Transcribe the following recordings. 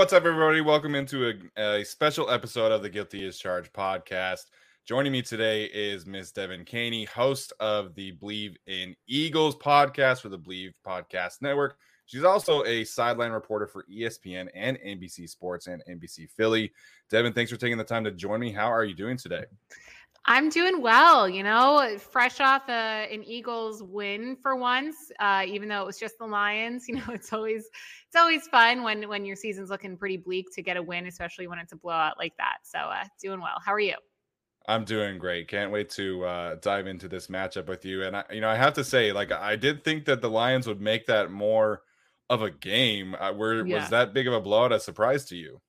What's up, everybody? Welcome into a, a special episode of the Guilty as Charged podcast. Joining me today is Miss Devan Kaney, host of the Bleav in Eagles podcast for the Bleav Podcast Network. She's also a sideline reporter for ESPN and NBC Sports and NBC Philly. Devan, thanks for taking the time to join me. How are you doing today? I'm doing well, you know, fresh off a, an Eagles win for once, uh, even though it was just the Lions. You know, it's always it's always fun when when your season's looking pretty bleak to get a win, especially when it's a blowout like that. So, uh, doing well. How are you? I'm doing great. Can't wait to uh, dive into this matchup with you. And I, you know, I have to say, like, I did think that the Lions would make that more of a game. Uh, where yeah. was that big of a blowout a surprise to you?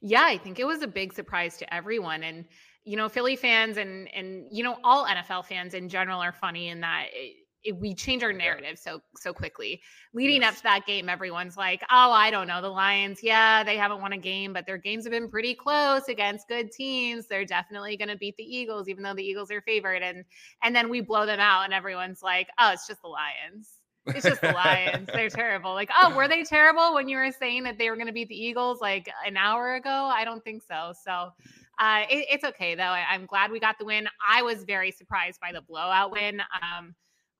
Yeah, I think it was a big surprise to everyone, and you know, Philly fans and and you know all NFL fans in general are funny in that. It, it, we change our narrative so so quickly. Leading yes. up to that game, everyone's like, "Oh, I don't know, the Lions. Yeah, they haven't won a game, but their games have been pretty close against good teams. They're definitely going to beat the Eagles, even though the Eagles are favored." And and then we blow them out, and everyone's like, "Oh, it's just the Lions." It's just the Lions. They're terrible. Like, oh, were they terrible when you were saying that they were going to beat the Eagles like an hour ago? I don't think so. So, uh, it, it's okay though. I, am glad we got the win. I was very surprised by the blowout win. Um,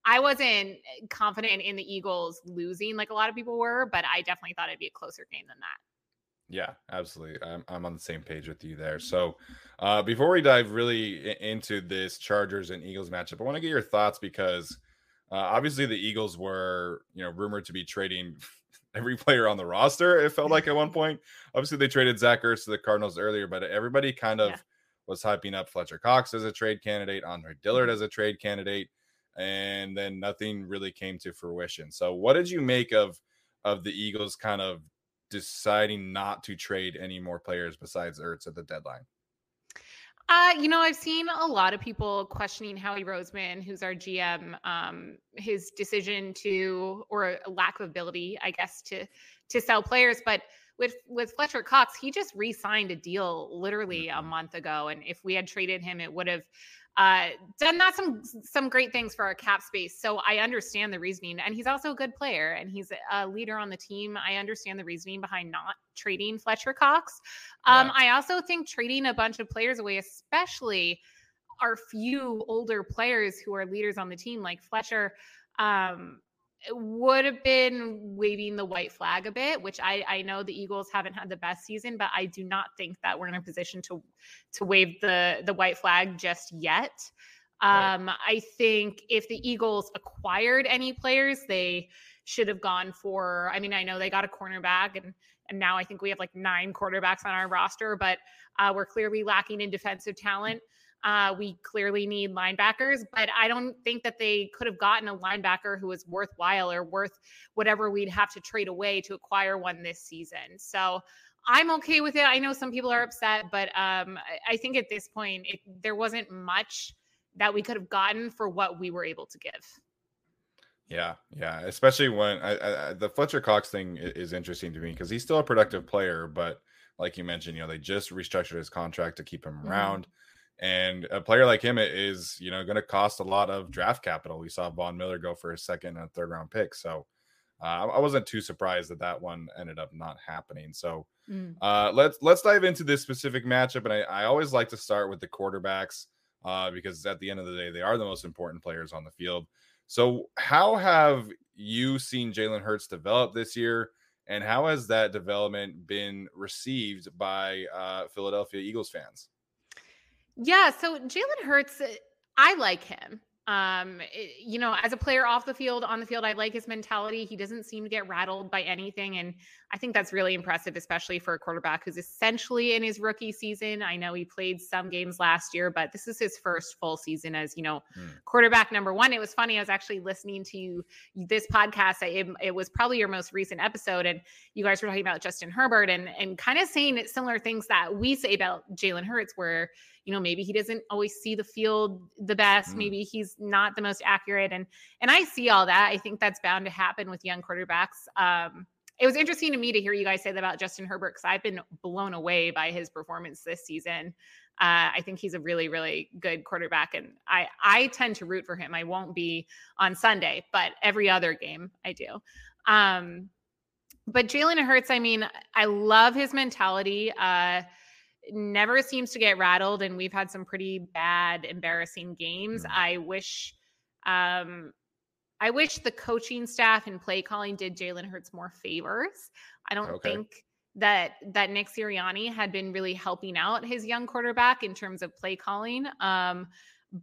I wasn't confident in the Eagles losing like a lot of people were, but I definitely thought it'd be a closer game than that. Yeah, absolutely. I'm, I'm on the same page with you there. So, uh, before we dive really into this Chargers and Eagles matchup, I want to get your thoughts because uh, obviously the Eagles were, you know, rumored to be trading every player on the roster. It felt like at one point. Obviously, they traded Zach Ertz to the Cardinals earlier, but everybody kind of yeah. was hyping up Fletcher Cox as a trade candidate, Andre Dillard mm-hmm. as a trade candidate, and then nothing really came to fruition. So, what did you make of of the Eagles kind of deciding not to trade any more players besides Ertz at the deadline? Uh, you know, I've seen a lot of people questioning Howie Roseman, who's our GM, um, his decision to or lack of ability, I guess, to to sell players. But with with Fletcher Cox, he just re-signed a deal literally a mm-hmm. month ago, and if we had traded him, it would have uh, done not some some great things for our cap space. So I understand the reasoning, and he's also a good player, and he's a leader on the team. I understand the reasoning behind not trading Fletcher Cox. Um, yeah. I also think trading a bunch of players away, especially our few older players who are leaders on the team, like Fletcher. Um, would have been waving the white flag a bit, which I, I know the Eagles haven't had the best season, but I do not think that we're in a position to to wave the the white flag just yet. Um, right. I think if the Eagles acquired any players, they should have gone for. I mean, I know they got a cornerback, and and now I think we have like nine quarterbacks on our roster, but uh, we're clearly lacking in defensive talent. Uh, we clearly need linebackers, but I don't think that they could have gotten a linebacker who was worthwhile or worth whatever we'd have to trade away to acquire one this season. So I'm okay with it. I know some people are upset, but um, I think at this point, it, there wasn't much that we could have gotten for what we were able to give. Yeah, yeah, especially when I, I, the Fletcher Cox thing is interesting to me because he's still a productive player, but like you mentioned, you know, they just restructured his contract to keep him mm-hmm. And a player like him is, you know, going to cost a lot of draft capital. We saw Von Miller go for a second and third round pick. So uh, I wasn't too surprised that that one ended up not happening. So mm. uh, let's let's dive into this specific matchup. And I, I always like to start with the quarterbacks uh, because at the end of the day, they are the most important players on the field. So how have you seen Jalen Hurts develop this year? And how has that development been received by uh, Philadelphia Eagles fans? Yeah, so Jalen Hurts, uh, I like him. Um, it, eh, you know, as a player off the field, on the field, I like his mentality. He doesn't seem to get rattled by anything. And I think that's really impressive, especially for a quarterback who's essentially in his rookie season. I know he played some games last year, but this is his first full season as, you know, mm. quarterback number one. It was funny. I was actually listening to this podcast. It, it was probably your most recent episode. And you guys were talking about Justin Herbert and, and kind of saying similar things that we say about Jalen Hurts, where, you know, maybe he doesn't always see the field the best. Mm. Maybe he's not the most accurate. And, and I see all that. I think that's bound to happen with young quarterbacks. Um, it was interesting to me to hear you guys say that about Justin Herbert because I've been blown away by his performance this season. Uh, I think he's a really, really good quarterback, and I I tend to root for him. I won't be on Sunday, but every other game I do. Um, but Jalen Hurts, I mean, I love his mentality. Uh, never seems to get rattled, and we've had some pretty bad, embarrassing games. Mm. I wish um, I wish the coaching staff and play calling did Jalen Hurts more favors. I don't okay. think that that Nick Sirianni had been really helping out his young quarterback in terms of play calling. Um,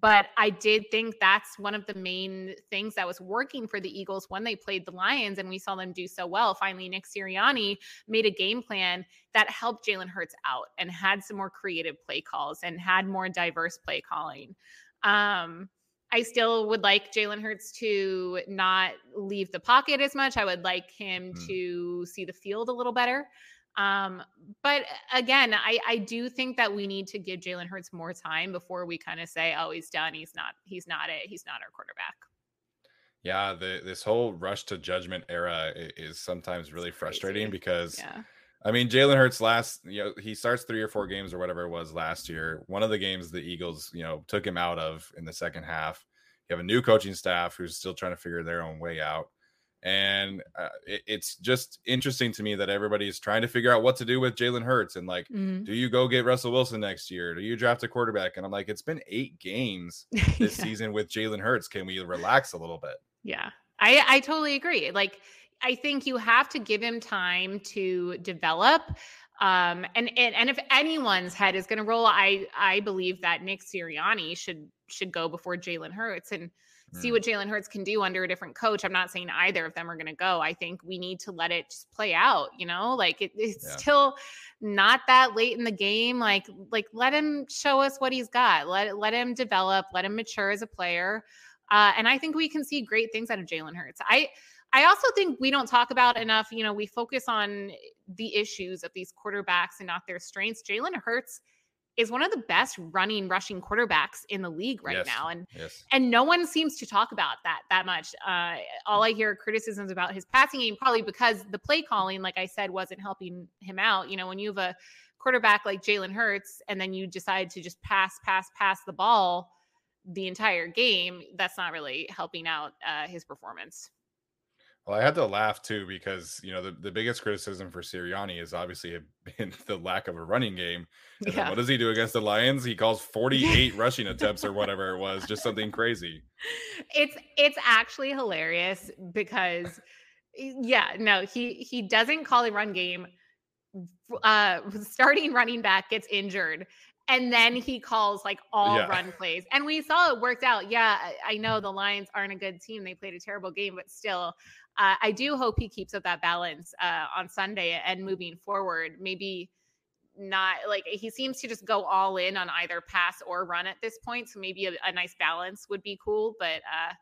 but I did think that's one of the main things that was working for the Eagles when they played the Lions and we saw them do so well. Finally, Nick Sirianni made a game plan that helped Jalen Hurts out and had some more creative play calls and had more diverse play calling. Um, I still would like Jalen Hurts to not leave the pocket as much. I would like him mm. to see the field a little better. Um, but again, I, I do think that we need to give Jalen Hurts more time before we kind of say, oh, he's done. He's not, he's not it. He's not our quarterback. Yeah, the, this whole rush to judgment era is sometimes really frustrating because yeah. I mean, Jalen Hurts last, you know, he starts three or four games or whatever it was last year. One of the games the Eagles, you know, took him out of in the second half. You have a new coaching staff who's still trying to figure their own way out. And uh, it, it's just interesting to me that everybody's trying to figure out what to do with Jalen Hurts. And like, mm-hmm. do you go get Russell Wilson next year? Do you draft a quarterback? And I'm like, it's been eight games this yeah. season with Jalen Hurts. Can we relax a little bit? Yeah. I, I totally agree. Like, I think you have to give him time to develop. Um, and, and and if anyone's head is going to roll, I I believe that Nick Sirianni should should go before Jalen Hurts and see mm. what Jalen Hurts can do under a different coach. I'm not saying either of them are going to go. I think we need to let it just play out. You know, like it, it's yeah. still not that late in the game. Like like let him show us what he's got. Let let him develop. Let him mature as a player. Uh, and I think we can see great things out of Jalen Hurts. I I also think we don't talk about enough. You know, we focus on the issues of these quarterbacks and not their strengths. Jalen Hurts is one of the best running rushing quarterbacks in the league right yes. now and yes. and no one seems to talk about that that much uh, all i hear criticisms about his passing game probably because the play calling like i said wasn't helping him out you know when you have a quarterback like jalen hurts and then you decide to just pass pass pass the ball the entire game that's not really helping out uh, his performance well, I had to laugh too because you know the, the biggest criticism for Sirianni is obviously been the lack of a running game. And yeah. what does he do against the Lions? He calls 48 rushing attempts or whatever it was, just something crazy. It's it's actually hilarious because yeah, no, he he doesn't call a run game. Uh starting running back gets injured and then he calls like all yeah. run plays and we saw it worked out yeah i know the lions aren't a good team they played a terrible game but still uh, I do hope he keeps up that balance uh, on Sunday and moving forward. Maybe not like he seems to just go all in on either pass or run at this point. So maybe a, a nice balance would be cool. But uh,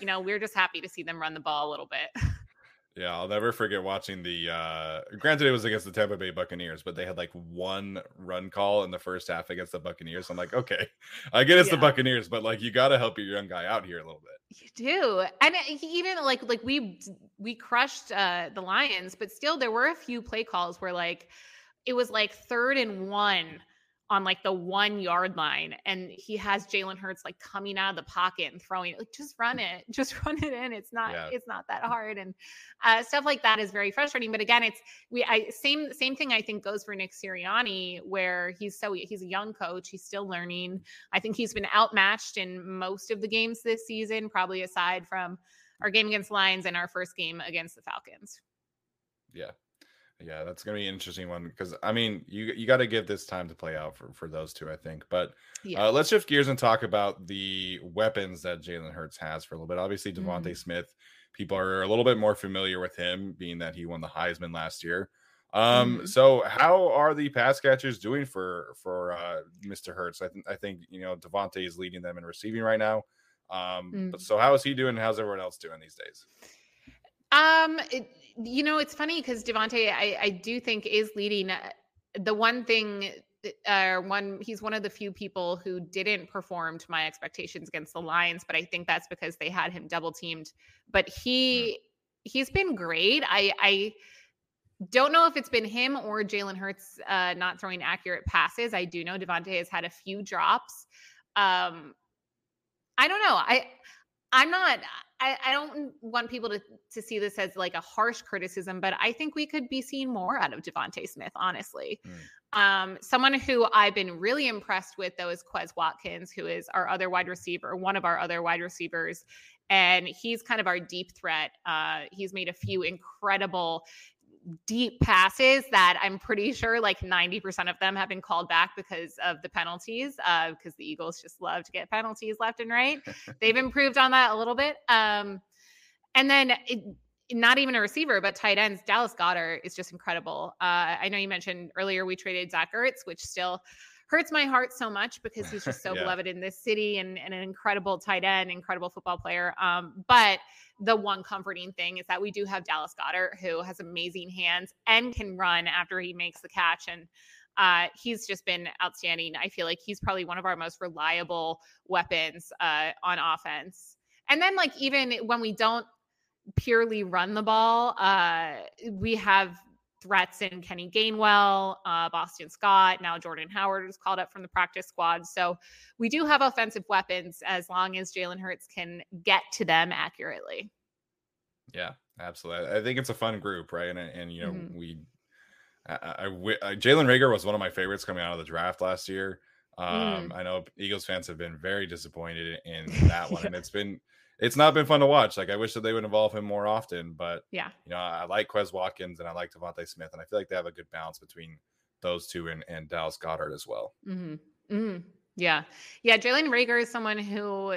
you know, we're just happy to see them run the ball a little bit. Yeah, I'll never forget watching the. uh Granted, it was against the Tampa Bay Buccaneers, but they had like one run call in the first half against the Buccaneers. I'm like, okay, I get it's yeah. the Buccaneers, but like you got to help your young guy out here a little bit. You do, and even like like we we crushed uh the Lions, but still there were a few play calls where like it was like third and one on like the one yard line and he has Jalen Hurts like coming out of the pocket and throwing it. Like just run it, just run it in. It's not yeah. it's not that hard. And uh, stuff like that is very frustrating. But again, it's we I same same thing I think goes for Nick Sirianni, where he's so he's a young coach, he's still learning. I think he's been outmatched in most of the games this season, probably aside from our game against Lions and our first game against the Falcons. Yeah, yeah, that's gonna be an interesting one because I mean, you you got to give this time to play out for for those two, I think. But yeah. uh, let's shift gears and talk about the weapons that Jalen Hurts has for a little bit. Obviously, DeVonta mm. Smith, people are a little bit more familiar with him, being that he won the Heisman last year. Um, mm. so how are the pass catchers doing for for uh, Mr. Hurts? I think I think you know DeVonta is leading them in receiving right now. Um, mm. but so how is he doing? how's everyone else doing these days? Um, it, you know, it's funny because DeVonta, I, I do think is leading. Uh, the one thing, uh, one he's one of the few people who didn't perform to my expectations against the Lions, but I think that's because they had him double teamed. But he mm. he's been great. I I don't know if it's been him or Jalen Hurts uh, not throwing accurate passes. I do know DeVonta has had a few drops. Um, I don't know. I I'm not I, I don't want people to to see this as like a harsh criticism, but I think we could be seeing more out of DeVonta Smith, honestly. Mm. Um, someone who I've been really impressed with though is Quez Watkins, who is our other wide receiver, one of our other wide receivers. And he's kind of our deep threat. Uh, he's made a few incredible deep passes that I'm pretty sure like 90% of them have been called back because of the penalties, uh, because the Eagles just love to get penalties left and right. They've improved on that a little bit. Um, and then it, not even a receiver, but tight ends. Dallas Goedert is just incredible. Uh, I know you mentioned earlier we traded Zach Ertz, which still hurts my heart so much because he's just so yeah. beloved in this city and, and, an incredible tight end, incredible football player. Um, but the one comforting thing is that we do have Dallas Goedert, who has amazing hands and can run after he makes the catch. And uh, he's just been outstanding. I feel like he's probably one of our most reliable weapons uh, on offense. And then, like, even when we don't purely run the ball, uh, we have threats in Kenny Gainwell, uh, Boston Scott. Now Jordan Howard is called up from the practice squad. So we do have offensive weapons as long as Jalen Hurts can get to them accurately. Yeah, absolutely. I think it's a fun group, right? And and you know mm-hmm. we, I, I, I Jalen Reagor was one of my favorites coming out of the draft last year. Um, mm. I know Eagles fans have been very disappointed in that one, yeah. and it's been it's not been fun to watch. Like I wish that they would involve him more often, but yeah, you know, I like Quez Watkins and I like DeVonta Smith, and I feel like they have a good balance between those two and, and Dallas Goedert as well. Mm-hmm. Mm-hmm. Yeah, yeah. Jalen Reagor is someone who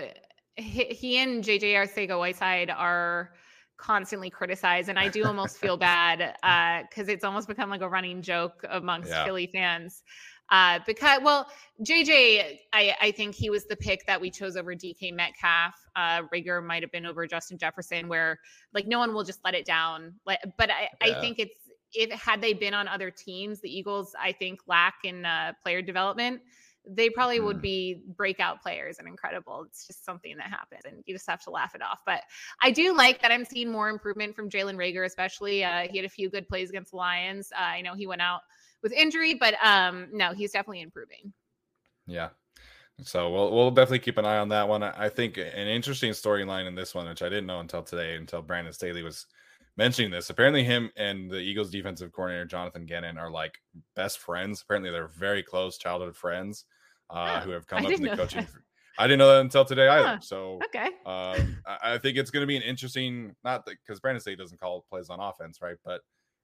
he, he and JJ Arcega-Whiteside are constantly criticized, and I do almost feel bad because uh, it's almost become like a running joke amongst yeah. Philly fans. Uh, because well, JJ, I, I think he was the pick that we chose over DK Metcalf. Uh, might have been over Justin Jefferson, where like no one will just let it down. Like, but I, yeah. I think it's if had they been on other teams, the Eagles I think lack in uh, player development. They probably mm. would be breakout players and incredible. It's just something that happens, and you just have to laugh it off. But I do like that I'm seeing more improvement from Jalen Reagor, especially. Uh, he had a few good plays against the Lions. Uh, I know he went out with injury, but um, no, he's definitely improving. Yeah. So we'll we'll definitely keep an eye on that one. I think an interesting storyline in this one, which I didn't know until today, until Brandon Staley was mentioning this. Apparently, him and the Eagles' defensive coordinator Jonathan Gannon are like best friends. Apparently, they're very close childhood friends uh, oh, who have come I up in the coaching. I didn't know that until today either. Huh. So okay, um, I, I, think it's going to be an interesting, not because Brandon Staley doesn't call plays on offense, right? But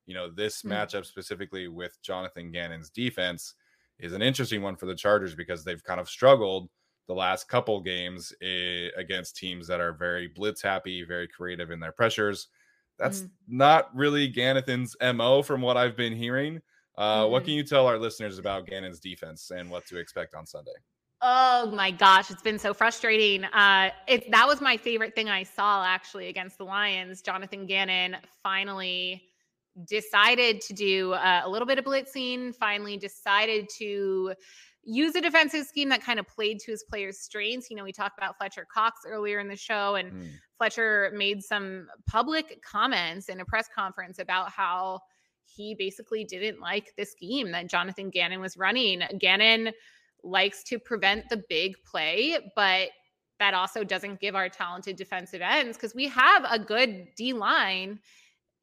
you know, this mm-hmm. matchup specifically with Jonathan Gannon's defense is an interesting one for the Chargers because they've kind of struggled the last couple games eh, against teams that are very blitz happy, very creative in their pressures. That's mm. not really Gannon's MO from what I've been hearing. Uh, mm. What can you tell our listeners about Gannon's defense and what to expect on Sunday? Oh my gosh, it's been so frustrating. Uh, it that was my favorite thing I saw actually against the Lions. Jonathan Gannon finally decided to do uh, a little bit of blitzing, finally decided to use a defensive scheme that kind of played to his players' strengths. You know, we talked about Fletcher Cox earlier in the show, and mm. Fletcher made some public comments in a press conference about how he basically didn't like the scheme that Jonathan Gannon was running. Gannon likes to prevent the big play, but that also doesn't give our talented defensive ends because we have a good D line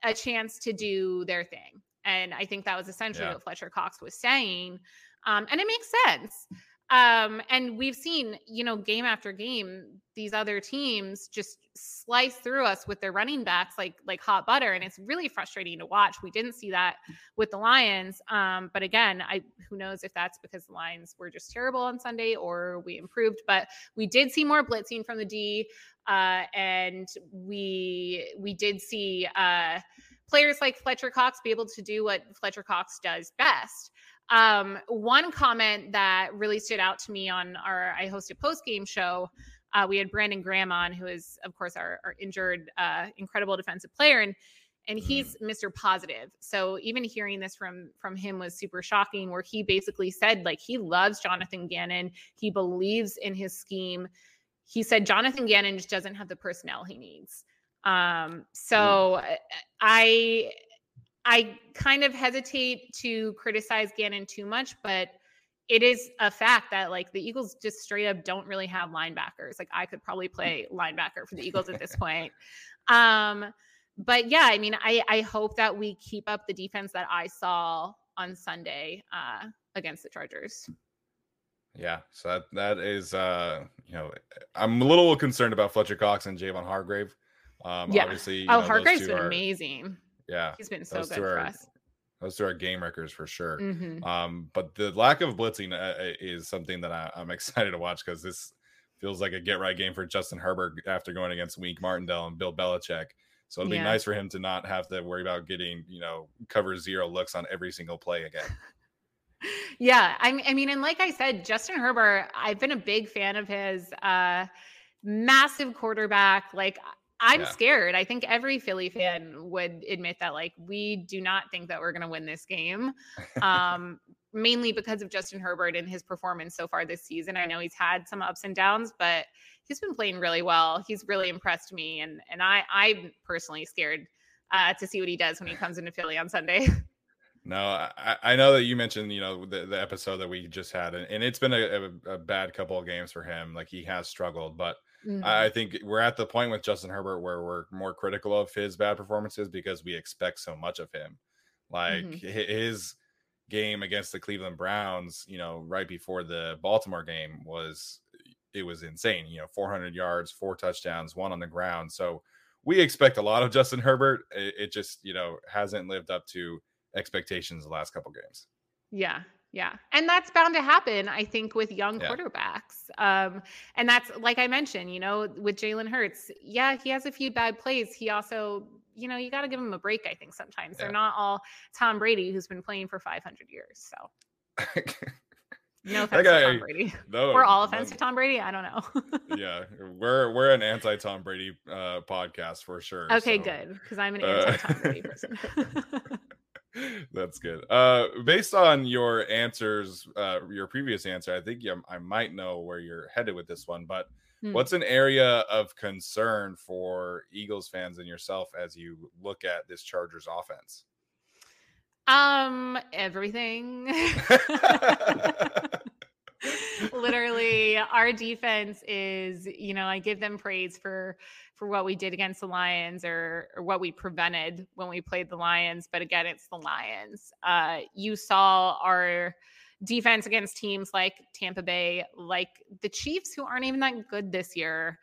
a chance to do their thing. And I think that was essentially yeah. what Fletcher Cox was saying. Um, and it makes sense. Um, and we've seen, you know, game after game, these other teams just slice through us with their running backs like like hot butter, and it's really frustrating to watch. We didn't see that with the Lions, um, but again, I who knows if that's because the Lions were just terrible on Sunday or we improved. But we did see more blitzing from the D, uh, and we we did see uh, players like Fletcher Cox be able to do what Fletcher Cox does best. Um, one comment that really stood out to me on our I hosted post game show. Uh, we had Brandon Graham on, who is of course our, our injured, uh, incredible defensive player, and and he's mm. Mr. Positive. So even hearing this from from him was super shocking. Where he basically said like he loves Jonathan Gannon, he believes in his scheme. He said Jonathan Gannon just doesn't have the personnel he needs. Um, so mm. I I kind of hesitate to criticize Gannon too much, but it is a fact that like the Eagles just straight up don't really have linebackers. Like I could probably play linebacker for the Eagles at this point. Um, but yeah, I mean, I I hope that we keep up the defense that I saw on Sunday uh, against the Chargers. Yeah, so that that is uh, you know, I'm a little concerned about Fletcher Cox and Javon Hargrave. Um, yeah. obviously, oh, know, Hargrave's been are, amazing. Yeah, he's been so good for our, us. Those are game wreckers for sure. Mm-hmm. Um, but the lack of blitzing uh, uh is something that I, am excited to watch because this feels like a get right game for Justin Herbert after going against Wink Martindale and Bill Belichick. So be yeah. nice for him to not have to worry about getting, you know, cover zero looks on every single play again. yeah, I, I mean, and like I said, Justin Herbert, I've been a big fan of his. Uh, massive quarterback. Like I'm yeah. scared. I think every Philly fan would admit that like we do not think that we're going to win this game. Um mainly because of Justin Herbert and his performance so far this season. I know he's had some ups and downs, but he's been playing really well. He's really impressed me and and I I'm personally scared uh, to see what he does when he comes into Philly on Sunday. No, I, I know that you mentioned, you know, the, the episode that we just had, and, and it's been a, a, a, bad couple of games for him. Like he has struggled, but Mm-hmm. I think we're at the point with Justin Herbert where we're more critical of his bad performances because we expect so much of him. Like mm-hmm. his game against the Cleveland Browns, you know, right before the Baltimore game was it was insane. You know, 400 yards, four touchdowns, one on the ground. So we expect a lot of Justin Herbert. It, it just you know hasn't lived up to expectations the last couple games. Yeah, yeah. And that's bound to happen, I think, with young yeah. quarterbacks. Um, and that's like I mentioned, you know, with Jalen Hurts, yeah, he has a few bad plays. He also, you know, you got to give him a break, I think, sometimes. Yeah. They're not all Tom Brady, who's been playing for 500 years. So. No offense guy, to Tom Brady. No, we're all offense to Tom Brady. I don't know. yeah, we're we're an anti Tom Brady uh, podcast for sure. Okay, so. good because I'm an anti Tom uh, Brady person. That's good. Uh, based on your answers, uh, your previous answer, I think you, I might know where you're headed with this one. But hmm. what's an area of concern for Eagles fans and yourself as you look at this Chargers offense? Um, everything. Literally, our defense is, you know, I give them praise for for what we did against the Lions or, or what we prevented when we played the Lions. But again, it's the Lions. Uh, you saw our defense against teams like Tampa Bay, like the Chiefs, who aren't even that good this year.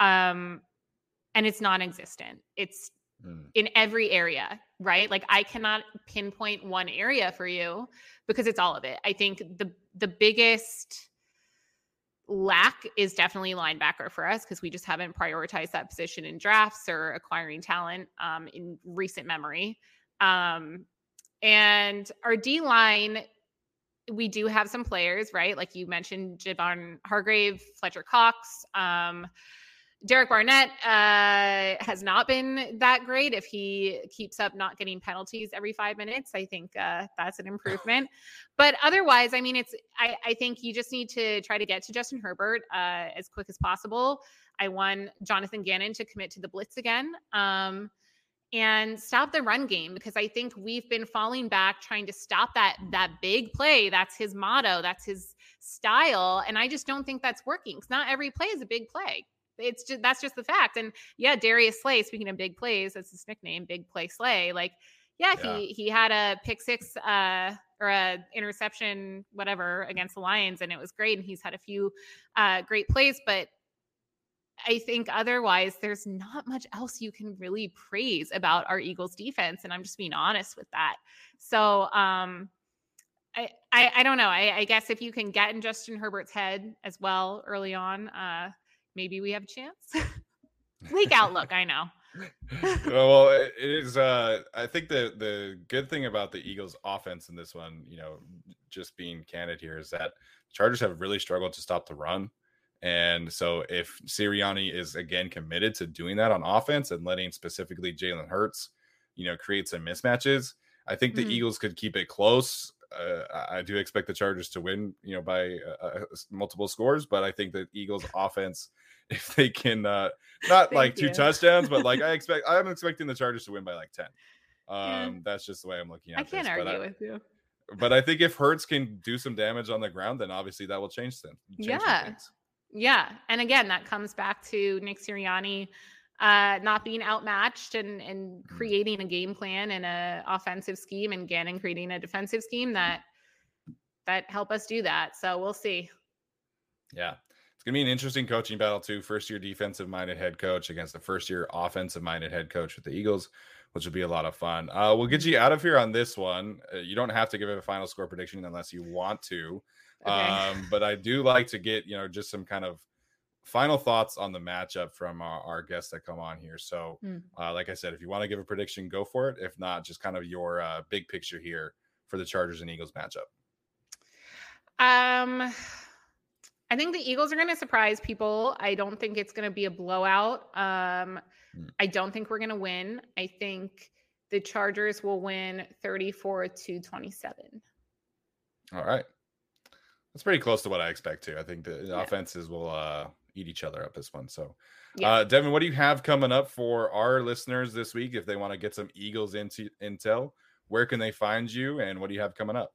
Um, and it's non existent. It's mm. in every area, right? Like I cannot pinpoint one area for you because it's all of it. I think the the biggest lack is definitely linebacker for us because we just haven't prioritized that position in drafts or acquiring talent um, in recent memory. Um, and our D line, we do have some players, right? Like you mentioned, Javon Hargrave, Fletcher Cox. Um, Derek Barnett uh, has not been that great. If he keeps up not getting penalties every five minutes, I think uh, that's an improvement. but otherwise, I mean, it's I, I, think you just need to try to get to Justin Herbert uh, as quick as possible. I want Jonathan Gannon to commit to the blitz again. Um, and stop the run game because I think we've been falling back trying to stop that that big play. That's his motto. That's his style, and I just don't think that's working. Because not every play is a big play. It's just that's just the fact. And yeah, Darius Slay. Speaking of big plays, that's his nickname, Big Play Slay. Like, yeah, yeah. he he had a pick six uh, or a interception, whatever, against the Lions, and it was great. And he's had a few uh, great plays, but I think otherwise, there's not much else you can really praise about our Eagles defense. And I'm just being honest with that. So, um, I, I, I don't know. I, I guess if you can get in Justin Herbert's head as well early on, uh, maybe we have a chance. Bleak outlook, I know. well, it is. Uh, I think the the good thing about the Eagles' offense in this one, you know, just being candid here, is that Chargers have really struggled to stop the run. And so if Sirianni is again committed to doing that on offense and letting specifically Jalen Hurts, you know, create some mismatches, I think the mm-hmm. Eagles could keep it close. Uh, I do expect the Chargers to win, you know, by uh, uh multiple scores, but I think the Eagles offense, if they can, uh, not like you. two touchdowns, but like I expect, I'm expecting the Chargers to win by like 10. Um, yeah. that's just the way I'm looking at it. I can't this, argue I, with you. But I think if Hurts can do some damage on the ground, then obviously that will change them. Change yeah. Yeah. And again, that comes back to Nick Sirianni uh, not being outmatched and, and mm. creating a game plan and a offensive scheme and Gannon creating a defensive scheme that that help us do that. So we'll see. Yeah. Gonna be an interesting coaching battle too. First year defensive minded head coach against the first year offensive minded head coach with the Eagles, which will be a lot of fun. Uh, we'll get you out of here on this one. Uh, you don't have to give it a final score prediction unless you want to. Okay. Um, but I do like to get, you know, just some kind of final thoughts on the matchup from our, our guests that come on here. So, mm. uh, like I said, if you want to give a prediction, go for it. If not, just kind of your uh, big picture here for the Chargers and Eagles matchup. Um, I think the Eagles are going to surprise people. I don't think it's going to be a blowout. Um, mm. I don't think we're going to win. I think the Chargers will win 34 to 27. All right. That's pretty close to what I expect too. I think the yeah. offenses will uh, eat each other up this one. So, yeah. uh, Devan, what do you have coming up for our listeners this week if they want to get some Eagles into intel? Where can they find you, and what do you have coming up?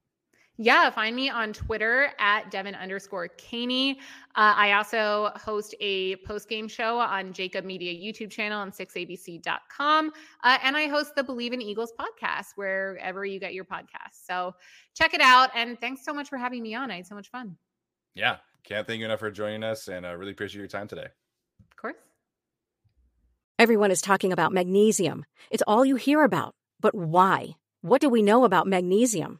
Yeah, find me on Twitter at Devan underscore Kaney. Uh, I also host a post game show on Jacob Media YouTube channel and 6abc.com. Uh, and I host the Bleav in Eagles podcast wherever you get your podcasts. So check it out. And thanks so much for having me on. I had so much fun. Yeah, can't thank you enough for joining us and I uh, really appreciate your time today. Of course. Everyone is talking about magnesium. It's all you hear about. But why? What do we know about magnesium?